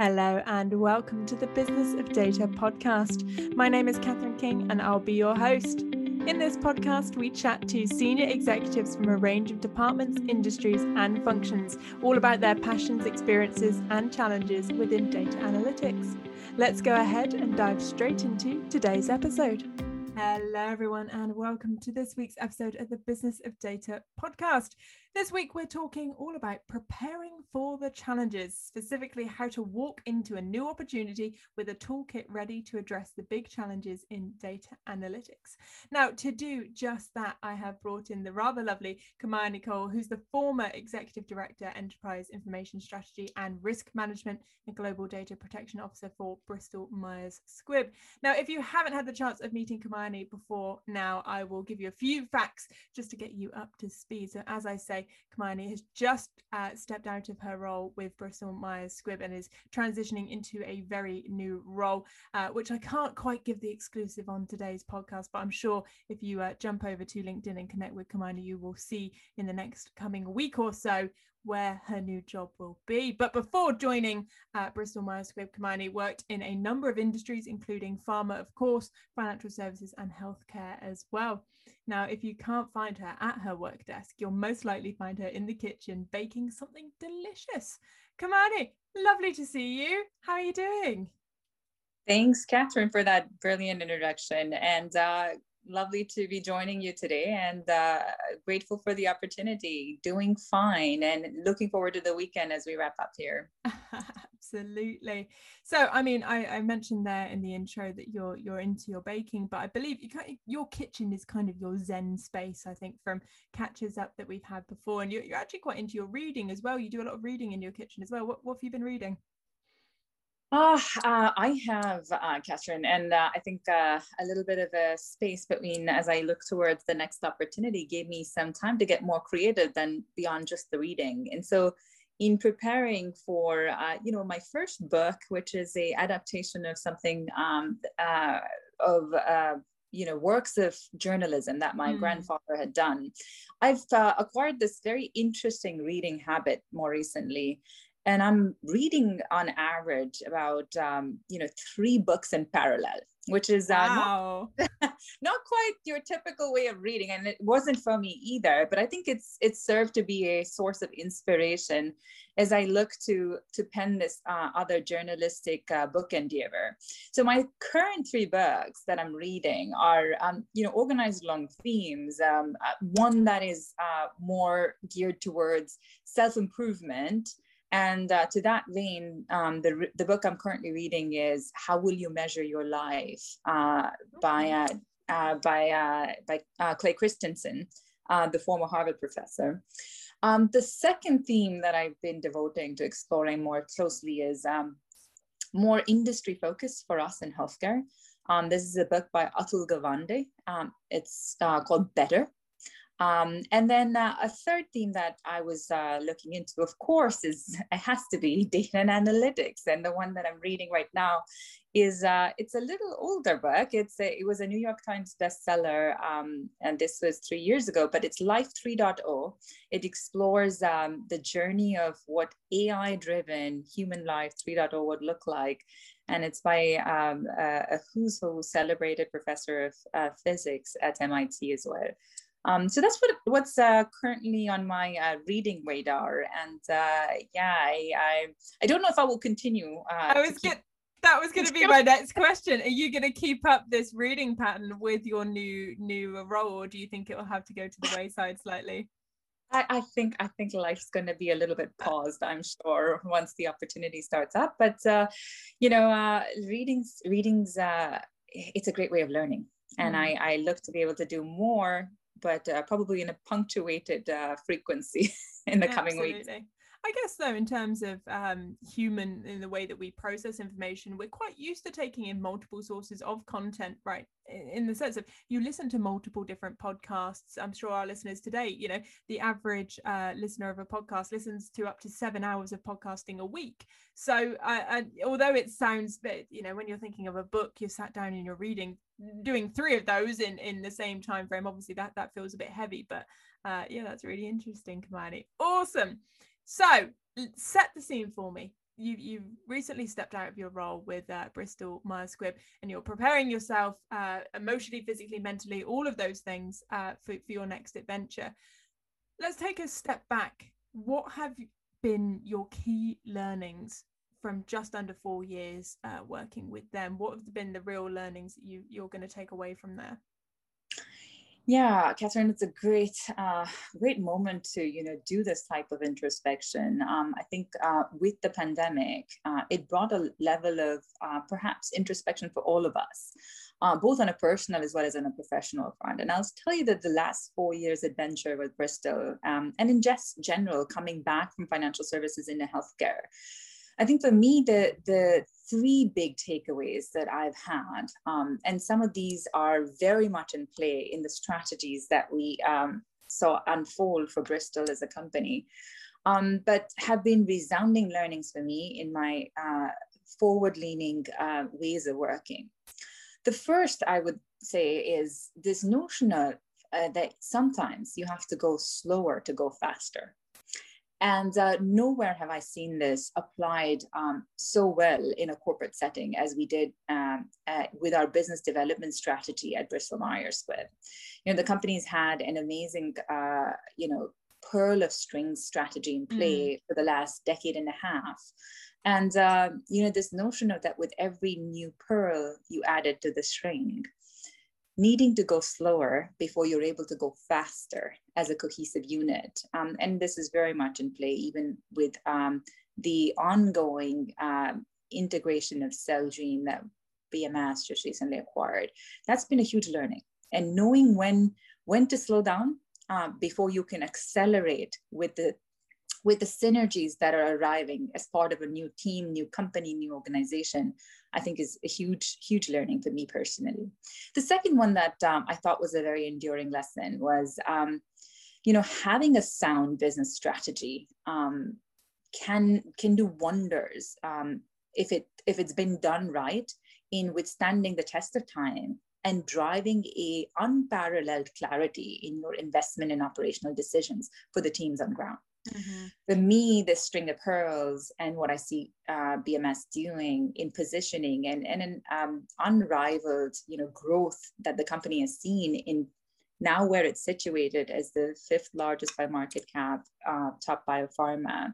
Hello, and welcome to the Business of Data podcast. My name is Catherine King, and I'll be your host. In this podcast, we chat to senior executives from a range of departments, industries, and functions, all about their passions, experiences, and challenges within data analytics. Let's go ahead and dive straight into today's episode. Hello, everyone, and welcome to this week's episode of the Business of Data podcast. This week, we're talking all about preparing for the challenges, specifically how to walk into a new opportunity with a toolkit ready to address the big challenges in data analytics. Now, to do just that, I have brought in the rather lovely Kamayini Kaul, who's the former Executive Director, Enterprise Information Strategy and Risk Management and Global Data Protection Officer for Bristol Myers Squibb. Now, if you haven't had the chance of meeting Kamani before now, I will give you a few facts just to get you up to speed. So, as I say, Kamani has just uh, stepped out of her role with Bristol Myers Squibb and is transitioning into a very new role, uh, which I can't quite give the exclusive on today's podcast. But I'm sure if you uh, jump over to LinkedIn and connect with Kamani, you will see in the next coming week or so where her new job will be. But before joining uh, Bristol Myers Squibb, Kamani worked in a number of industries, including pharma, of course, financial services, and healthcare as well. Now, if you can't find her at her work desk, you'll most likely find her in the kitchen baking something delicious. Kamani, lovely to see you. How are you doing? Thanks, Catherine, for that brilliant introduction. And uh, lovely to be joining you today and uh, grateful for the opportunity. Doing fine and looking forward to the weekend as we wrap up here. Absolutely. So, I mean, I, I, mentioned there in the intro that you're you're into your baking, but I believe you your kitchen is kind of your zen space. I think from catches up that we've had before, and you're, you're actually quite into your reading as well. You do a lot of reading in your kitchen as well. What, what have you been reading? Oh, uh, I have, uh, Catherine, and uh, I think uh, a little bit of a space between as I look towards the next opportunity gave me some time to get more creative than beyond just the reading. And so, in preparing for, uh, you know, my first book, which is a adaptation of something um, uh, of you know works of journalism that my mm. grandfather had done i've uh, acquired this very interesting reading habit more recently and i'm reading on average about um, you know three books in parallel which is uh, wow. not, not, quite your typical way of reading and it wasn't for me either but i think it's it's served to be a source of inspiration as i look to to pen this uh, other journalistic uh, book endeavor so my current three books that i'm reading are um, you know organized along themes um, uh, one that is uh, more geared towards self-improvement and uh, to that vein, um, the, the book I'm currently reading is How Will You Measure Your Life uh, by, uh, uh by, uh, by uh, Clay Christensen, the former Harvard professor. Um, the second theme that I've been devoting to exploring more closely is um, more industry focused for us in healthcare. Um, this is a book by Atul Gawande. Um, it's called Better um, and then uh, a third theme that I was uh, looking into, of course, is it has to be data and analytics. And the one that I'm reading right now is uh, it's a little older book. It's a, it was a New York Times bestseller, um, and this was three years ago. But it's Life 3.0. It explores um, the journey of what AI-driven human life 3.0 would look like, and it's by um, a, a who's who celebrated professor of uh, physics at MIT as well. Um, so that's what what's uh, currently on my uh, reading radar, and uh, yeah, I, I, I don't know if I will continue. Uh, I was keep... get, that was going to be my next question. Are you going to keep up this reading pattern with your new new role, or do you think it will have to go to the wayside slightly? I, I think I think life's going to be a little bit paused. I'm sure once the opportunity starts up, but uh, you know, uh, readings readings it's a great way of learning and mm. I, I look to be able to do more but uh, probably in a punctuated uh, frequency in the coming weeks. I guess though, in terms of um, human in the way that we process information, we're quite used to taking in multiple sources of content, right? In the sense of you listen to multiple different podcasts. I'm sure our listeners today, you know, the average uh, listener of a podcast listens to up to seven hours of podcasting a week. So, uh, although it sounds that you know, when you're thinking of a book, you're sat down and you're reading, doing three of those in in the same time frame. Obviously, that that feels a bit heavy, but uh, yeah, that's really interesting, Kamani. Awesome. So set the scene for me. you you've recently stepped out of your role with uh, Bristol Myers Squibb, and you're preparing yourself uh, emotionally, physically, mentally, all of those things uh, for for your next adventure. Let's take a step back. What have been your key learnings from just under four years uh, working with them? What have been the real learnings that you you're going to take away from there? Yeah, Catherine, it's a great, uh, great moment to you know do this type of introspection. Um, I think uh, with the pandemic, uh, it brought a level of uh, perhaps introspection for all of us, uh, both on a personal as well as on a professional front. And I'll tell you that the last four years adventure with Bristol, um, and in just general, coming back from financial services into healthcare, I think for me, the, the three big takeaways that I've had, um, and some of these are very much in play in the strategies that we um, saw unfold for Bristol as a company, um, but have been resounding learnings for me in my uh, forward leaning uh, ways of working. The first I would say is this notion of uh, that sometimes you have to go slower to go faster. And uh, nowhere have I seen this applied um, so well in a corporate setting as we did um, uh, with our business development strategy at Bristol Myers Squibb. You know, the company's had an amazing, uh, you know, pearl of strings strategy in play mm. for the last decade and a half. And, uh, you know, this notion of that with every new pearl you added to the string, needing to go slower before you're able to go faster as a cohesive unit. Um, and this is very much in play, even with um, the ongoing um, integration of Celgene that BMS just recently acquired. That's been a huge learning. And knowing when, when to slow down uh, before you can accelerate with the with the synergies that are arriving as part of a new team, new company, new organization, I think is a huge, huge learning for me personally. The second one that um, I thought was a very enduring lesson was, um, you know, having a sound business strategy um, can can do wonders um, if it if it's been done right in withstanding the test of time and driving a unparalleled clarity in your investment and operational decisions for the teams on ground. Mm-hmm. For me, this string of pearls and what I see uh, BMS doing in positioning and, and an um, unrivaled, you know, growth that the company has seen in now where it's situated as the fifth largest by market cap uh, top biopharma,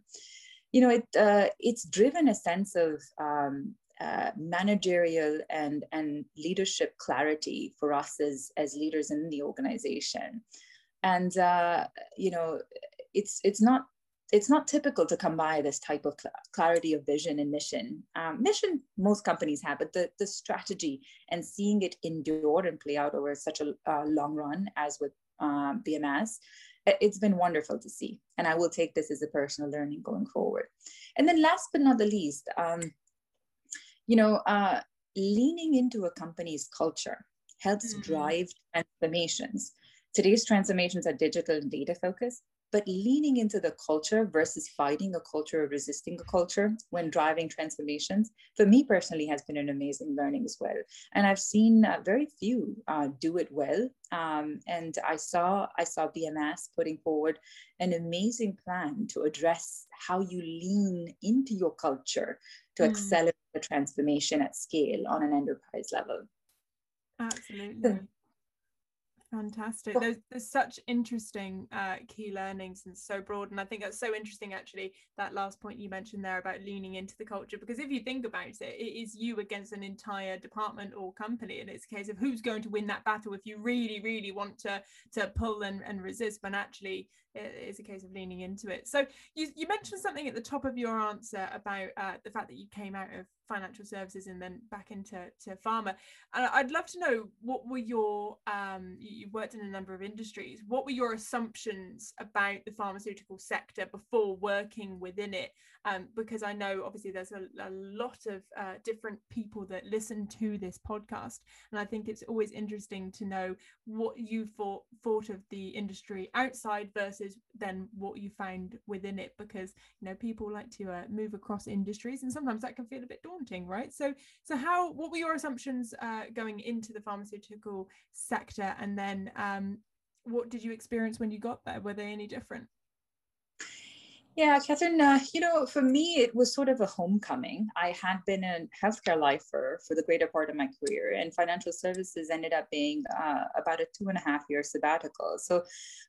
you know, it uh, it's driven a sense of um, uh, managerial and and leadership clarity for us as as leaders in the organization and uh, you know it's it's not it's not typical to come by this type of cl- clarity of vision and mission. Um, mission most companies have, but the, the strategy and seeing it endure and play out over such a uh, long run as with um, BMS, it's been wonderful to see. And I will take this as a personal learning going forward. And then last but not the least, um, you know, uh, leaning into a company's culture helps mm-hmm. drive transformations. Today's transformations are digital and data focused, but leaning into the culture versus fighting a culture or resisting a culture when driving transformations, for me personally, has been an amazing learning as well. And I've seen uh, very few uh, do it well. Um, and I saw I saw BMS putting forward an amazing plan to address how you lean into your culture to mm. accelerate the transformation at scale on an enterprise level. Absolutely. Fantastic. There's, there's such interesting uh, key learnings and so broad. And I think that's so interesting, actually, that last point you mentioned there about leaning into the culture. Because if you think about it, it is you against an entire department or company. And it's a case of who's going to win that battle if you really, really want to, to pull and, and resist. But actually, it's a case of leaning into it. So you, you mentioned something at the top of your answer about uh, the fact that you came out of financial services and then back into to pharma. And I'd love to know what were your um, you worked in a number of industries. What were your assumptions about the pharmaceutical sector before working within it? Um, because I know obviously there's a, a lot of uh, different people that listen to this podcast, and I think it's always interesting to know what you thought thought of the industry outside versus then what you found within it. Because you know people like to uh, move across industries, and sometimes that can feel a bit daunting, right? So, so how what were your assumptions uh, going into the pharmaceutical sector, and then um, what did you experience when you got there? Were they any different? Yeah, Catherine, uh, you know, for me, it was sort of a homecoming. I had been a healthcare lifer for the greater part of my career, and financial services ended up being uh, about a two and a half year sabbatical. So,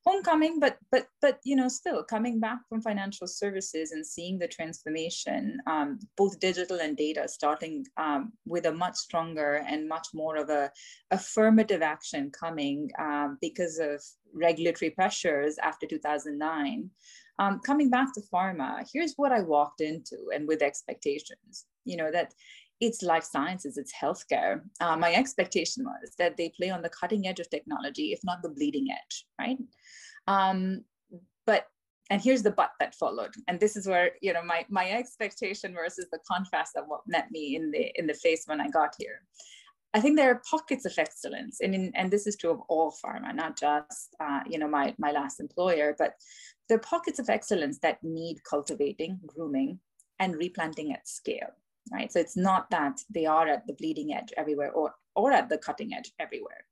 homecoming, but but but you know, still coming back from financial services and seeing the transformation, um, both digital and data, starting um, with a much stronger and much more of a affirmative action coming um, because of regulatory pressures after 2009. Um, coming back to pharma, here's what I walked into and with expectations, you know, that it's life sciences, it's healthcare. Uh, my expectation was that they play on the cutting edge of technology, if not the bleeding edge, right? Um, but and here's the but that followed and this is where you know my my expectation versus the contrast of what met me in the in the face when i got here I think there are pockets of excellence, and in, and this is true of all pharma, not just uh, you know my my last employer, but there are pockets of excellence that need cultivating, grooming, and replanting at scale. Right, so it's not that they are at the bleeding edge everywhere or or at the cutting edge everywhere.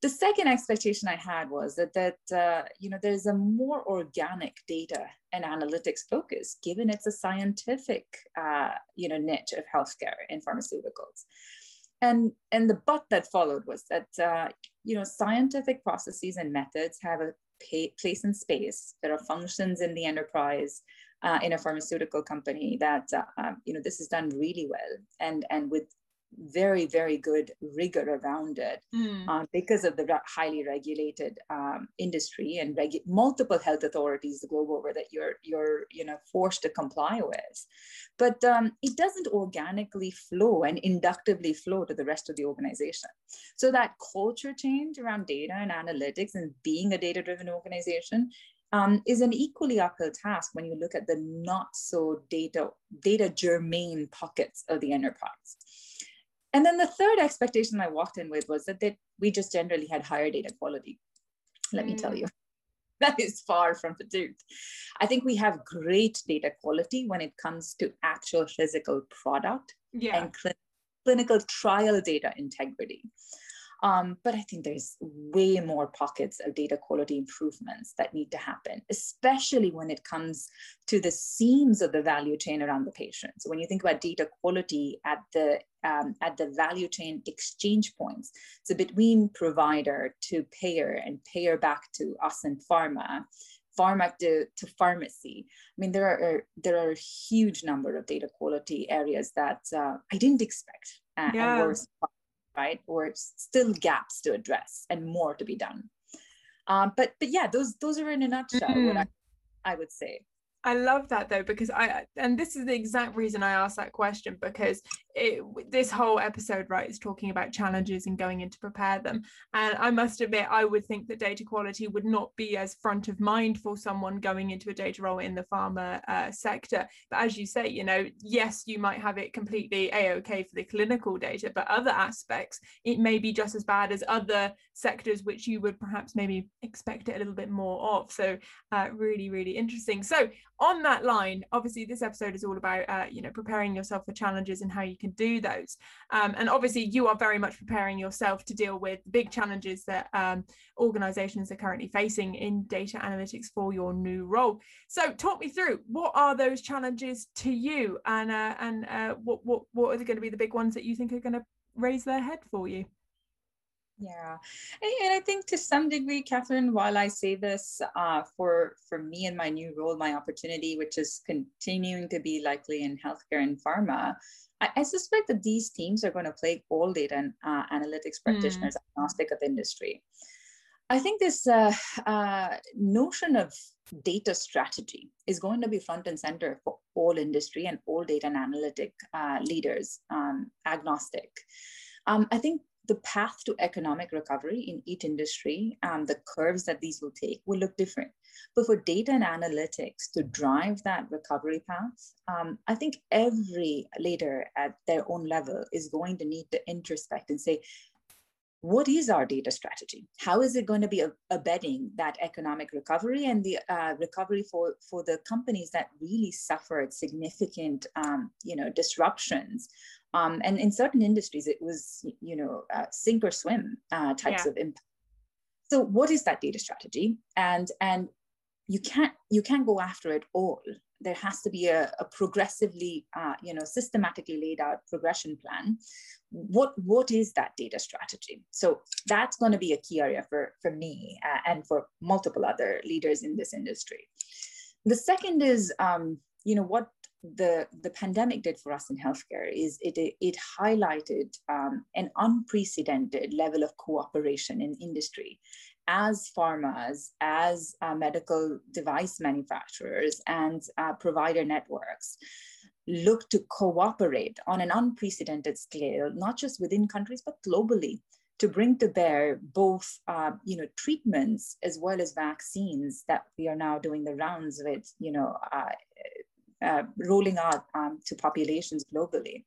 The second expectation I had was that that uh, you know there's a more organic data and analytics focus, given it's a scientific uh, you know niche of healthcare and pharmaceuticals and and the but that followed was that uh, you know scientific processes and methods have a place and space there are functions in the enterprise uh, in a pharmaceutical company that uh, um, you know this is done really well. And and with very very good rigor around it mm. uh, because of the re- highly regulated um, industry and regu- multiple health authorities the globe over that you're you're you know forced to comply with. But um, it doesn't organically flow and inductively flow to the rest of the organization. So that culture change around data and analytics and being a data driven organization um, is an equally uphill task when you look at the not so data data germane pockets of the enterprise and then the third expectation I walked in with was that they, we just generally had higher data quality. Let mm. me tell mm. you, that is far from the truth. I think we have great data quality when it comes to actual physical product yeah. and cl- clinical trial data integrity. Um, but I think there's way more pockets of data quality improvements that need to happen, especially when it comes to the seams of the value chain around the patient. So when you think about data quality at the um, at the value chain exchange points, so between provider to payer and payer back to us and pharma, pharma to, to pharmacy. I mean, there are there are a huge number of data quality areas that uh, I didn't expect uh, yeah. and were right? Or still gaps to address and more to be done. Um, but but yeah, those those are in a nutshell mm-hmm. what I, I would say. I love that though because I and this is the exact reason I asked that question because it, this whole episode right is talking about challenges and going in to prepare them. And I must admit I would think that data quality would not be as front of mind for someone going into a data role in the pharma uh, sector. But as you say you know yes you might have it completely a-okay for the clinical data but other aspects it may be just as bad as other sectors which you would perhaps maybe expect it a little bit more of. So uh, really really interesting. So on that line, obviously, this episode is all about uh, you know preparing yourself for challenges and how you can do those. Um, and obviously, you are very much preparing yourself to deal with big challenges that um, organizations are currently facing in data analytics for your new role. So, talk me through what are those challenges to you, and uh, and uh, what what what are they going to be the big ones that you think are going to raise their head for you? Yeah, and I think to some degree, Catherine, while I say this uh, for for me and my new role, my opportunity, which is continuing to be likely in healthcare and pharma, I, I suspect that these teams are going to play all data and uh, analytics hmm. practitioners mm. agnostic of industry. I think this uh, uh, notion of data strategy is going to be front and center for all industry and all data and analytic uh, leaders, um, agnostic. Um, I think the path to economic recovery in each industry and the curves that these will take will look different. But for data and analytics to drive that recovery path, um, I think every leader at their own level is going to need to introspect and say, what is our data strategy? How is it going to be abetting that economic recovery and the uh, recovery for, for the companies that really suffered significant, um, you know, disruptions um, and in certain industries, it was, you know, uh, sink or swim uh, types yeah. of impact. So what is that data strategy? And, and you can't you can't go after it all there has to be a, a progressively uh, you know systematically laid out progression plan what what is that data strategy so that's going to be a key area for for me uh, and for multiple other leaders in this industry the second is um, you know what the the pandemic did for us in healthcare is it it highlighted um, an unprecedented level of cooperation in industry. As pharmas, as uh, medical device manufacturers, and uh, provider networks look to cooperate on an unprecedented scale, not just within countries, but globally, to bring to bear both uh, you know, treatments as well as vaccines that we are now doing the rounds with, you know, uh, uh, rolling out um, to populations globally.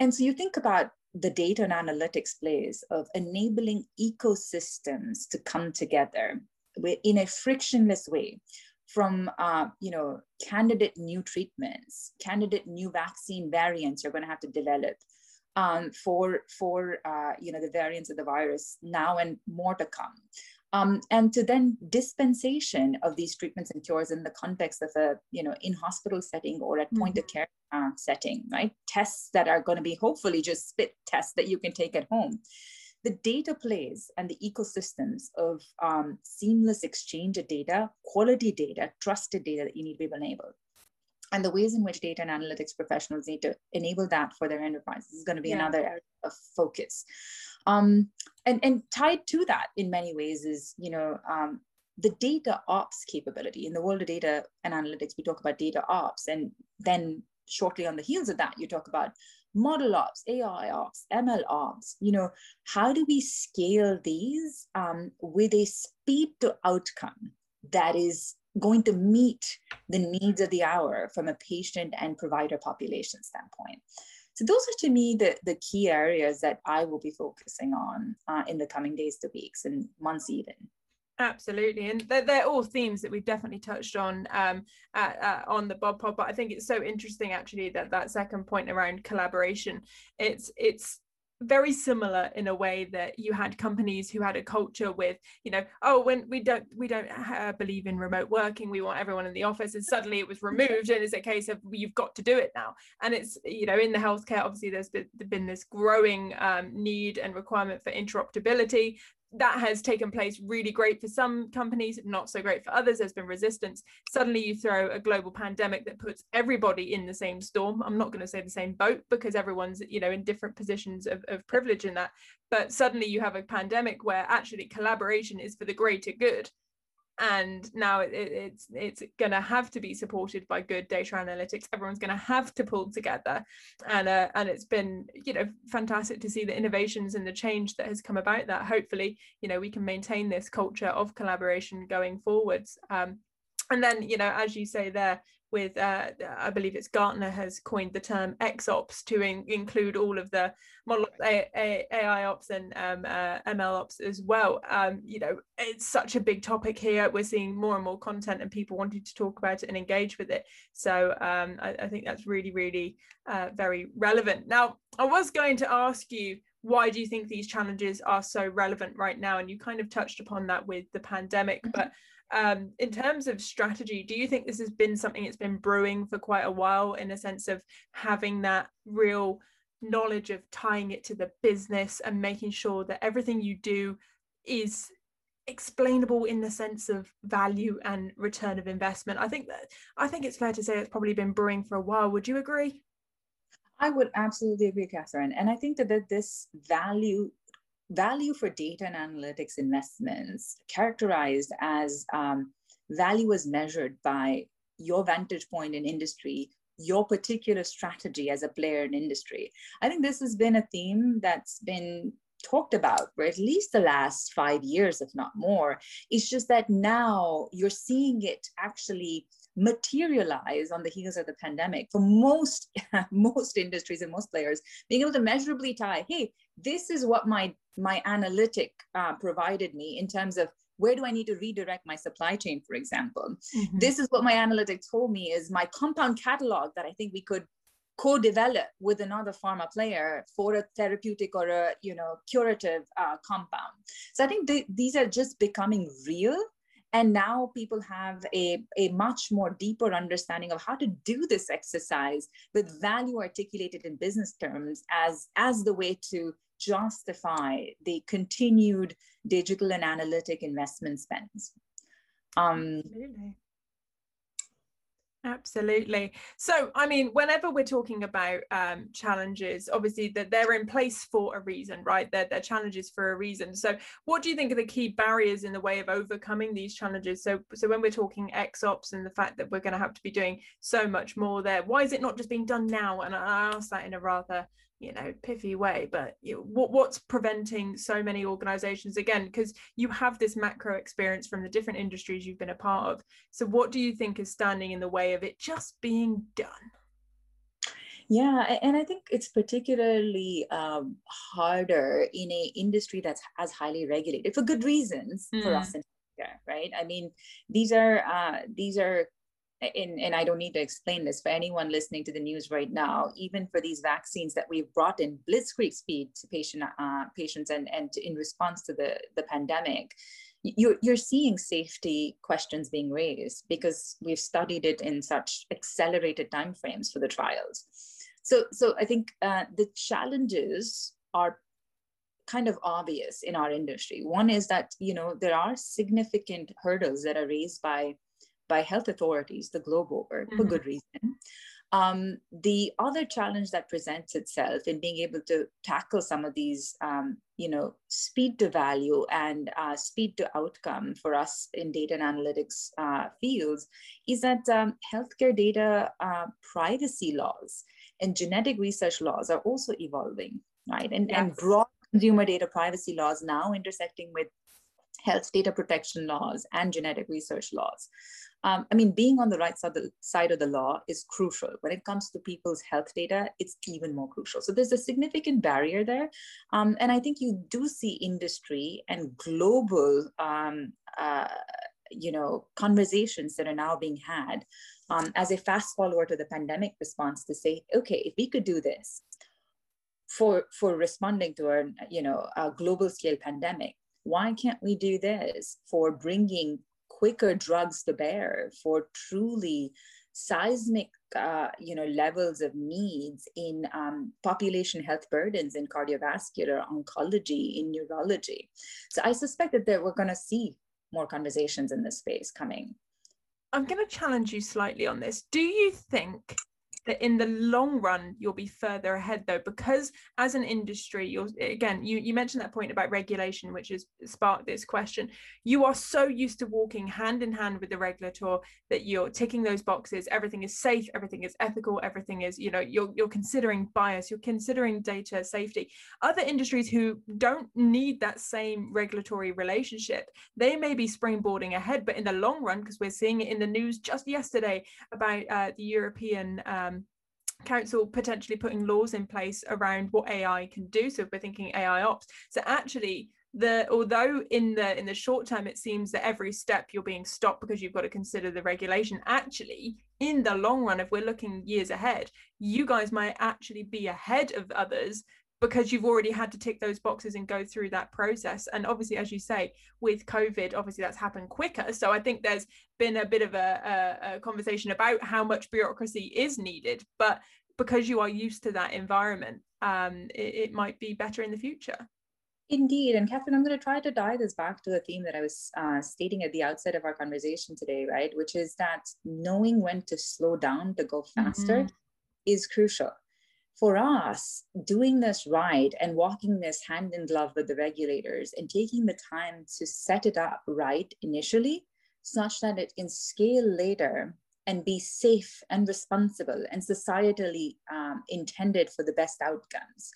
And so you think about the data and analytics plays of enabling ecosystems to come together in a frictionless way from uh, you know candidate new treatments candidate new vaccine variants you're going to have to develop um, for for uh, you know the variants of the virus now and more to come um, and to then dispensation of these treatments and cures in the context of a you know in hospital setting or at point mm-hmm. of care uh, setting right? Tests that are going to be hopefully just spit tests that you can take at home. The data plays and the ecosystems of um, seamless exchange of data quality data trusted data that you need to be enabled and the ways in which data and analytics professionals need to enable that for their enterprises is going to be yeah. another area of focus um, and, and tied to that in many ways is, you know, um, the data ops capability. In the world of data and analytics, we talk about data ops. And then shortly on the heels of that, you talk about model ops, AI ops, ML ops. You know, how do we scale these um, with a speed to outcome that is going to meet the needs of the hour from a patient and provider population standpoint? So those are to me the, the key areas that I will be focusing on uh, in the coming days to weeks and months even. Absolutely, and they're, they're, all themes that we've definitely touched on um, at, uh, on the Bob Pod. But I think it's so interesting actually that that second point around collaboration. It's it's very similar in a way that you had companies who had a culture with you know oh when we don't we don't uh, believe in remote working we want everyone in the office and suddenly it was removed and it's a case of you've got to do it now. And it's you know in the healthcare obviously there's been, this growing um, need and requirement for interoperability that has taken place really great for some companies, not so great for others. There's been resistance. Suddenly, you throw a global pandemic that puts everybody in the same storm. I'm not going to say the same boat because everyone's, you know, in different positions of, of privilege in that. But suddenly, you have a pandemic where actually collaboration is for the greater good and now it, it's it's going to have to be supported by good data analytics. Everyone's going to have to pull together. And uh, and it's been you know fantastic to see the innovations and the change that has come about that hopefully you know we can maintain this culture of collaboration going forwards. Um, and then you know as you say there with uh, I believe it's Gartner has coined the term XOps to in, include all of the model A, A, AI ops and um, uh, ML ops as well. Um, you know, it's such a big topic here. We're seeing more and more content and people wanting to talk about it and engage with it. So um, I, I, think that's really, really uh, very relevant. Now, I was going to ask you why do you think these challenges are so relevant right now? And you kind of touched upon that with the pandemic, mm-hmm. but um, in terms of strategy, do you think this has been something that's been brewing for quite a while in a sense of having that real knowledge of tying it to the business and making sure that everything you do is explainable in the sense of value and return of investment? I think that I think it's fair to say it's probably been brewing for a while. Would you agree? I would absolutely agree, Catherine. And I think that, that this value value for data and analytics investments characterized as um, value is measured by your vantage point in industry your particular strategy as a player in industry. I think this has been a theme that's been talked about for at least the last five years if not more. It's just that now you're seeing it actually materialize on the heels of the pandemic for most most industries and most players being able to measurably tie hey this is what my my analytic uh, provided me in terms of where do i need to redirect my supply chain for example mm-hmm. this is what my analytics told me is my compound catalog that i think we could co-develop with another pharma player for a therapeutic or a you know curative uh, compound so i think they, these are just becoming real and now people have a, a much more deeper understanding of how to do this exercise with value articulated in business terms as as the way to justify the continued digital and analytic investment spends um, Absolutely. Absolutely. So, I mean, whenever we're talking about um, challenges, obviously that they're in place for a reason, right? They're, they're challenges for a reason. So, what do you think are the key barriers in the way of overcoming these challenges? So, so when we're talking XOps and the fact that we're going to have to be doing so much more there, why is it not just being done now? And I ask that in a rather you know pithy way but what what's preventing so many organizations again because you have this macro experience from the different industries you've been a part of. So what do you think is standing in the way of it just being done? Yeah and i think it's particularly um, harder in a industry that's as highly regulated for good reasons mm. for us in here, right? I mean these are uh, these are and, and I don't need to explain this for anyone listening to the news right now, even for these vaccines that we've brought in blitzkrieg speed to patient, uh, patients and, and to, in response to the, the pandemic, you're, you're seeing safety questions being raised because we've studied it in such accelerated timeframes for the trials. So, so I think uh, the challenges are kind of obvious in our industry. One is that, you know, there are significant hurdles that are raised by by health authorities the globe over mm-hmm. for good reason. Um, the other challenge that presents itself in being able to tackle some of these, um, you know, speed to value and uh, speed to outcome for us in data and analytics uh, fields is that um, healthcare data uh, privacy laws and genetic research laws are also evolving, right? And, yes. and broad consumer data privacy laws now intersecting with health data protection laws and genetic research laws. Um, I mean, being on the right side of, the, side of the law is crucial. When it comes to people's health data, it's even more crucial. So there's a significant barrier there. Um, and I think you do see industry and global, um, uh, you know, conversations that are now being had um, as a fast follower to the pandemic response to say, okay, if we could do this for, for responding to our you know, a global scale pandemic, why can't we do this for bringing quicker drugs to bear for truly seismic uh, you know levels of needs in um, population health burdens in cardiovascular oncology in neurology? So i suspect that we're going to see more conversations in this space coming. I'm going to challenge you slightly on this. Do you think that in the long run you'll be further ahead though because as an industry you're again you, you mentioned that point about regulation which has sparked this question. You are so used to walking hand in hand with the regulator that you're ticking those boxes. Everything is safe everything is ethical everything is you know you're, you're considering bias you're considering data safety. Other industries who don't need that same regulatory relationship they may be springboarding ahead but in the long run because we're seeing it in the news just yesterday about uh, the european um, council potentially putting laws in place around what AI can do. So if we're thinking AI ops. So actually, the although in the in the short term it seems that every step you're being stopped because you've got to consider the regulation actually in the long run if we're looking years ahead you guys might actually be ahead of others because you've already had to tick those boxes and go through that process and obviously as you say with covid obviously that's happened quicker so i think there's been a bit of a, a, a conversation about how much bureaucracy is needed but because you are used to that environment um, it, it might be better in the future Indeed. And Catherine, I'm going to try to tie this back to the theme that I was uh, stating at the outset of our conversation today, right? Which is that knowing when to slow down to go faster mm-hmm. is crucial for us, doing this right and walking this hand in glove with the regulators and taking the time to set it up right initially, such that it can scale later and be safe and responsible and societally um, intended for the best outcomes.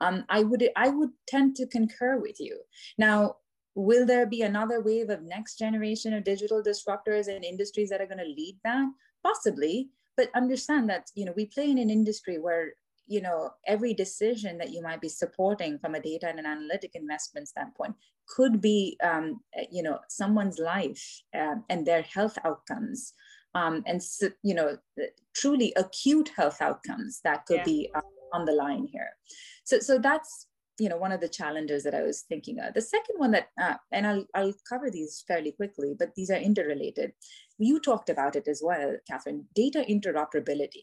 Um, I would I would tend to concur with you. Now, will there be another wave of next generation of digital disruptors and industries that are going to lead that? Possibly, but understand that you know we play in an industry where you know every decision that you might be supporting from a data and an analytic investment standpoint could be um, you know someone's life um, and their health outcomes um, and you know truly acute health outcomes that could yeah. be uh, on the line here so so that's you know one of the challenges that I was thinking of. The second one that, uh, and I'll I'll cover these fairly quickly, but these are interrelated. You talked about it as well, Catherine. Data interoperability.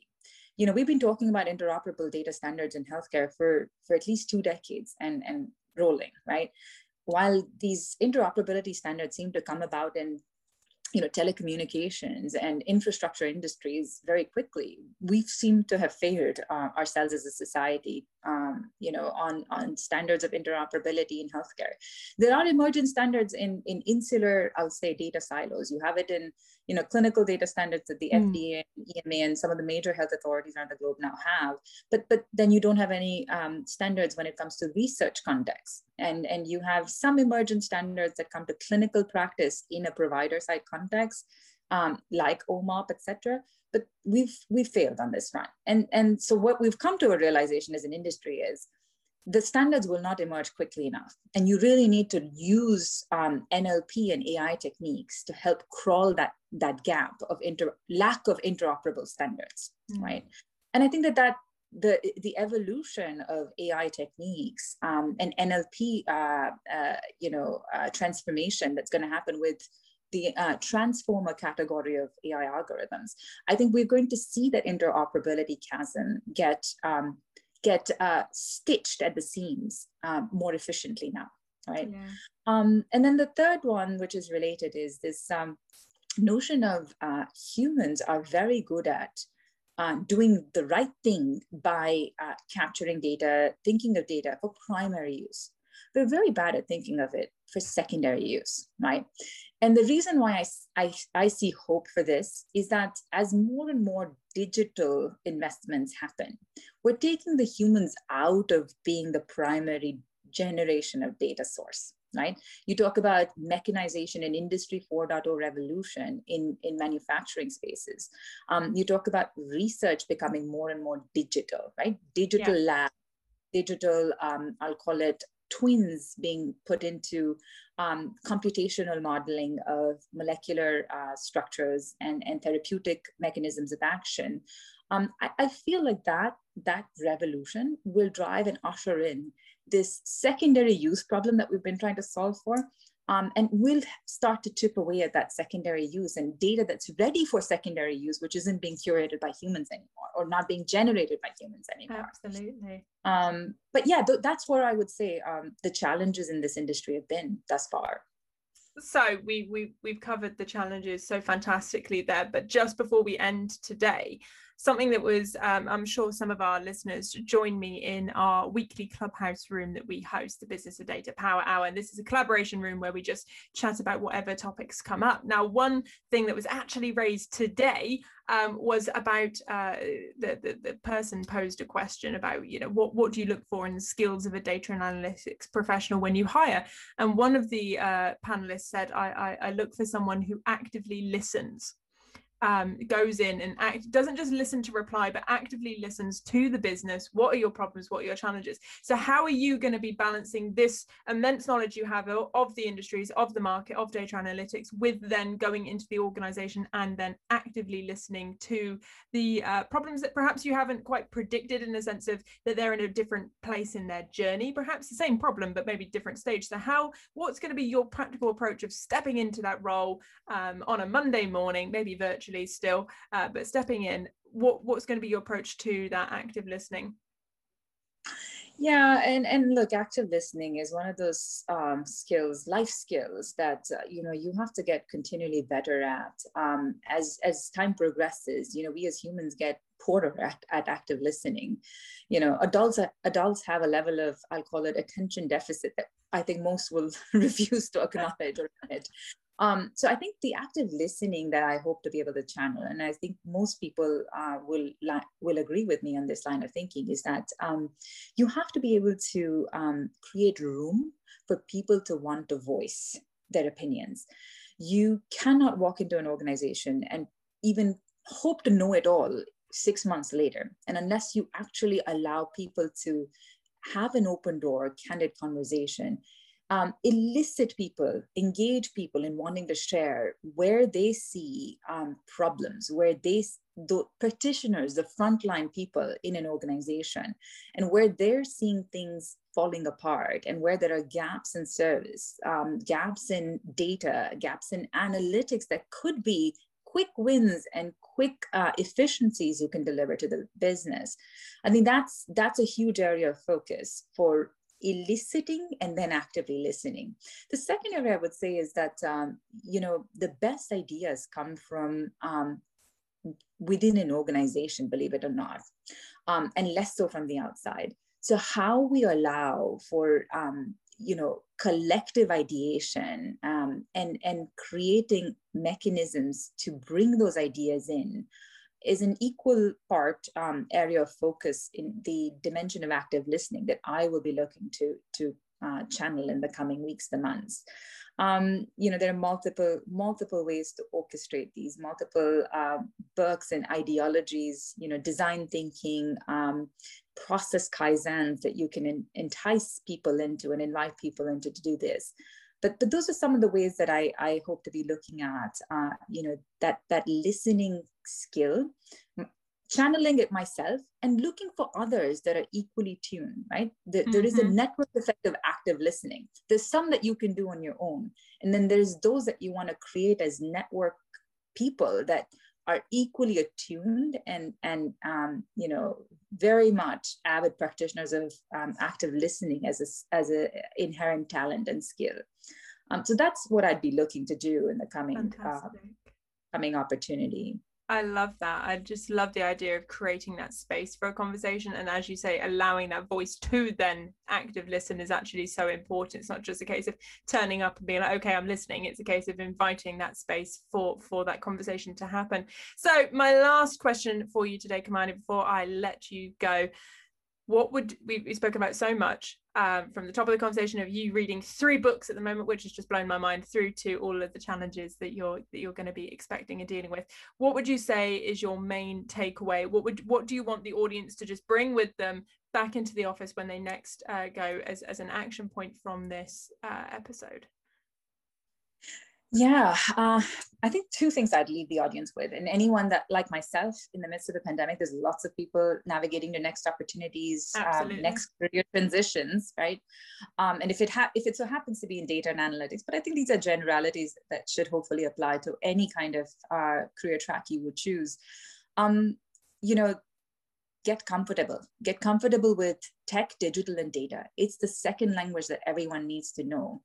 You know, we've been talking about interoperable data standards in healthcare for for at least two decades, and and rolling, right? While these interoperability standards seem to come about in you know telecommunications and infrastructure industries very quickly we seem to have failed uh, ourselves as a society um, you know on on standards of interoperability in healthcare. There are emergent standards in in insular i'll say data silos. You have it in you know clinical data standards that the mm. fda ema and some of the major health authorities around the globe now have but but then you don't have any um, standards when it comes to research context. And and you have some emergent standards that come to clinical practice in a provider side context um, like omop etc but we've we've failed on this front and and so what we've come to a realization as an industry is the standards will not emerge quickly enough. And you really need to use um, NLP and AI techniques to help crawl that, that gap of inter, lack of interoperable standards, mm-hmm. right? And I think that that the, the evolution of AI techniques um, and NLP, uh, uh, you know, uh, transformation that's going to happen with the uh, transformer category of AI algorithms, I think we're going to see that interoperability chasm get um, get uh, stitched at the seams um, more efficiently now, right? Yeah. Um, and then the third one, which is related, is this um, notion of uh, humans are very good at uh, doing the right thing by uh, capturing data, thinking of data for primary use. We're very bad at thinking of it for secondary use, right? And the reason why I, I, I see hope for this is that as more and more digital investments happen, we're taking the humans out of being the primary generation of data source right? You talk about mechanization and industry 4.0 revolution in in manufacturing spaces. Um, you talk about research becoming more and more digital right? Digital yeah. lab digital um, i'll call it twins being put into um, computational modeling of molecular uh, structures and, and therapeutic mechanisms of action. Um, I, I, feel like that, that revolution will drive and usher in this secondary use problem that we've been trying to solve for um, and we'll start to chip away at that secondary use and data that's ready for secondary use, which isn't being curated by humans anymore or not being generated by humans anymore. Absolutely. Um, but yeah, th- that's where I would say um, the challenges in this industry have been thus far. So we we we've covered the challenges so fantastically there. But just before we end today, something that was, um, I'm sure some of our listeners join me in our weekly clubhouse room that we host, the Business of Data Power Hour. And this is a collaboration room where we just chat about whatever topics come up. Now, one thing that was actually raised today um, was about uh, the, the, the person posed a question about you know what what do you look for in the skills of a data and analytics professional when you hire and one of the uh, panelists said I, I, I look for someone who actively listens um, goes in and act, doesn't just listen to reply, but actively listens to the business. What are your problems? What are your challenges? So, how are you going to be balancing this immense knowledge you have of the industries, of the market, of data analytics, with then going into the organization and then actively listening to the uh, problems that perhaps you haven't quite predicted in the sense of that they're in a different place in their journey, perhaps the same problem, but maybe different stage. So, how, what's going to be your practical approach of stepping into that role um, on a Monday morning, maybe virtually? Virtually still, uh, but stepping in, what what's going to be your approach to that active listening? Yeah, and and look, active listening is one of those um, skills, life skills that uh, you know you have to get continually better at um, as as time progresses. You know, we as humans get poorer at, at active listening. You know, adults adults have a level of I'll call it attention deficit that I think most will refuse to acknowledge or admit. Um, so I think the active listening that I hope to be able to channel, and I think most people uh, will will agree with me on this line of thinking, is that um, you have to be able to um, create room for people to want to voice their opinions. You cannot walk into an organization and even hope to know it all six months later, and unless you actually allow people to have an open door, candid conversation, um, elicit people, engage people in wanting to share where they see um, problems, where they, the practitioners, the frontline people in an organization, and where they're seeing things falling apart and where there are gaps in service, um, gaps in data, gaps in analytics that could be quick wins and quick uh, efficiencies you can deliver to the business. I think that's that's a huge area of focus for eliciting and then actively listening. The second area I would say is that um, you know the best ideas come from um, within an organization, believe it or not, um, and less so from the outside. So how we allow for um, you know collective ideation um, and and creating mechanisms to bring those ideas in is an equal part um, area of focus in the dimension of active listening that I will be looking to to uh, channel in the coming weeks, the months. Um, you know, there are multiple multiple ways to orchestrate these, multiple uh, books and ideologies. You know, design thinking, um, process kaizens that you can entice people into and invite people into to do this but but those are some of the ways that I, I hope to be looking at uh, you know that that listening skill channeling it myself and looking for others that are equally tuned right there, mm-hmm. there is a mm-hmm. network effect of active listening there's some that you can do on your own and then there's those that you want to create as network people that are equally attuned and and um, you know very much avid practitioners of um, active listening as a as a inherent talent and skill. Um, so that's what I'd be looking to do in the coming uh, coming opportunity. I love that. I just love the idea of creating that space for a conversation. And as you say, allowing that voice to then active listen is actually so important. It's not just a case of turning up and being like, okay, I'm listening. It's a case of inviting that space for, for that conversation to happen. So my last question for you today, Kamayini, before I let you go, what would we, we spoke about so much um, from the top of the conversation of you reading three books at the moment, which has just blown my mind, through to all of the challenges that you're that you're going to be expecting and dealing with. What would you say is your main takeaway? What would what do you want the audience to just bring with them back into the office when they next uh, go as as an action point from this uh, episode? Yeah, uh, I think two things I'd leave the audience with, and anyone that, like myself, in the midst of the pandemic, there's lots of people navigating the next opportunities, um, next career transitions, right? Um, and if it ha- if it so happens to be in data and analytics, but I think these are generalities that should hopefully apply to any kind of uh, career track you would choose. Um, you know, get comfortable. Get comfortable with tech, digital, and data. It's the second language that everyone needs to know.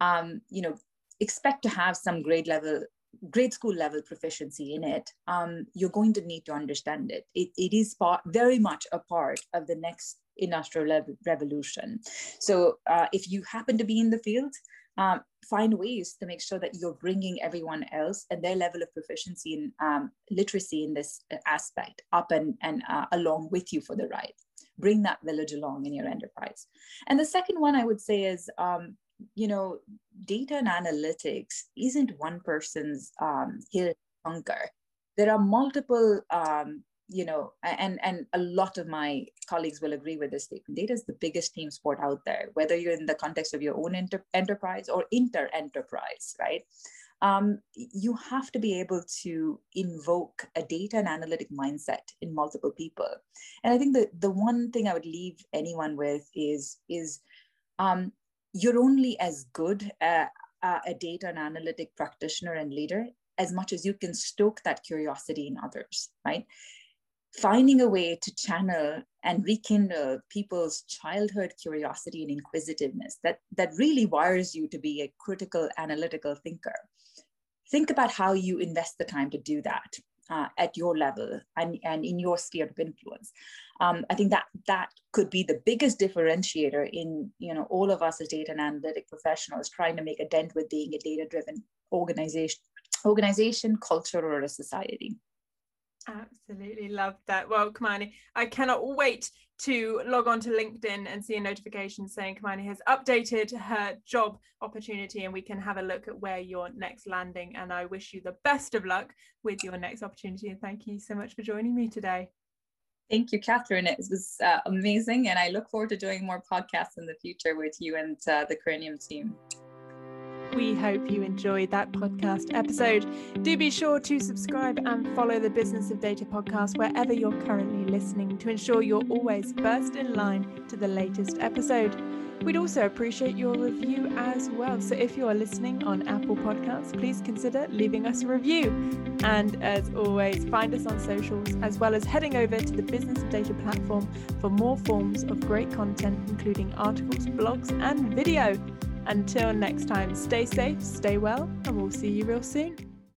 Um, you know, expect to have some grade level grade school level proficiency in it um, you're going to need to understand it. It, it is part, very much a part of the next industrial revolution. So uh, if you happen to be in the field um, find ways to make sure that you're bringing everyone else and their level of proficiency and um, literacy in this aspect up and, and uh, along with you for the ride. Bring that village along in your enterprise. And the second one i would say is um, you know, data and analytics isn't one person's um, hill bunker. There are multiple, um, you know, and and a lot of my colleagues will agree with this statement. Data is the biggest team sport out there, whether you're in the context of your own inter- enterprise or inter-enterprise, right? Um, you have to be able to invoke a data and analytic mindset in multiple people. And I think the the one thing I would leave anyone with is is um, you're only as good a, a data and analytic practitioner and leader as much as you can stoke that curiosity in others, right? Finding a way to channel and rekindle people's childhood curiosity and inquisitiveness that, that really wires you to be a critical analytical thinker. Think about how you invest the time to do that uh, at your level and, and in your sphere of influence. Um, I think that that could be the biggest differentiator in you know all of us as data and analytic professionals trying to make a dent with being a data-driven organization, organization, culture, or a society. Absolutely love that. Well, Kamayini, I cannot wait to log on to LinkedIn and see a notification saying Kamayini has updated her job opportunity and we can have a look at where you're next landing. And I wish you the best of luck with your next opportunity. And thank you so much for joining me today. Thank you, Catherine. It was uh, amazing. And I look forward to doing more podcasts in the future with you and uh, the Corinium team. We hope you enjoyed that podcast episode. Do be sure to subscribe and follow the Business of Data podcast wherever you're currently listening to ensure you're always first in line to the latest episode. We'd also appreciate your review as well. So if you are listening on Apple Podcasts, please consider leaving us a review. And as always, find us on socials as well as heading over to the Business Data platform for more forms of great content, including articles, blogs, and video. Until next time, stay safe, stay well, and we'll see you real soon.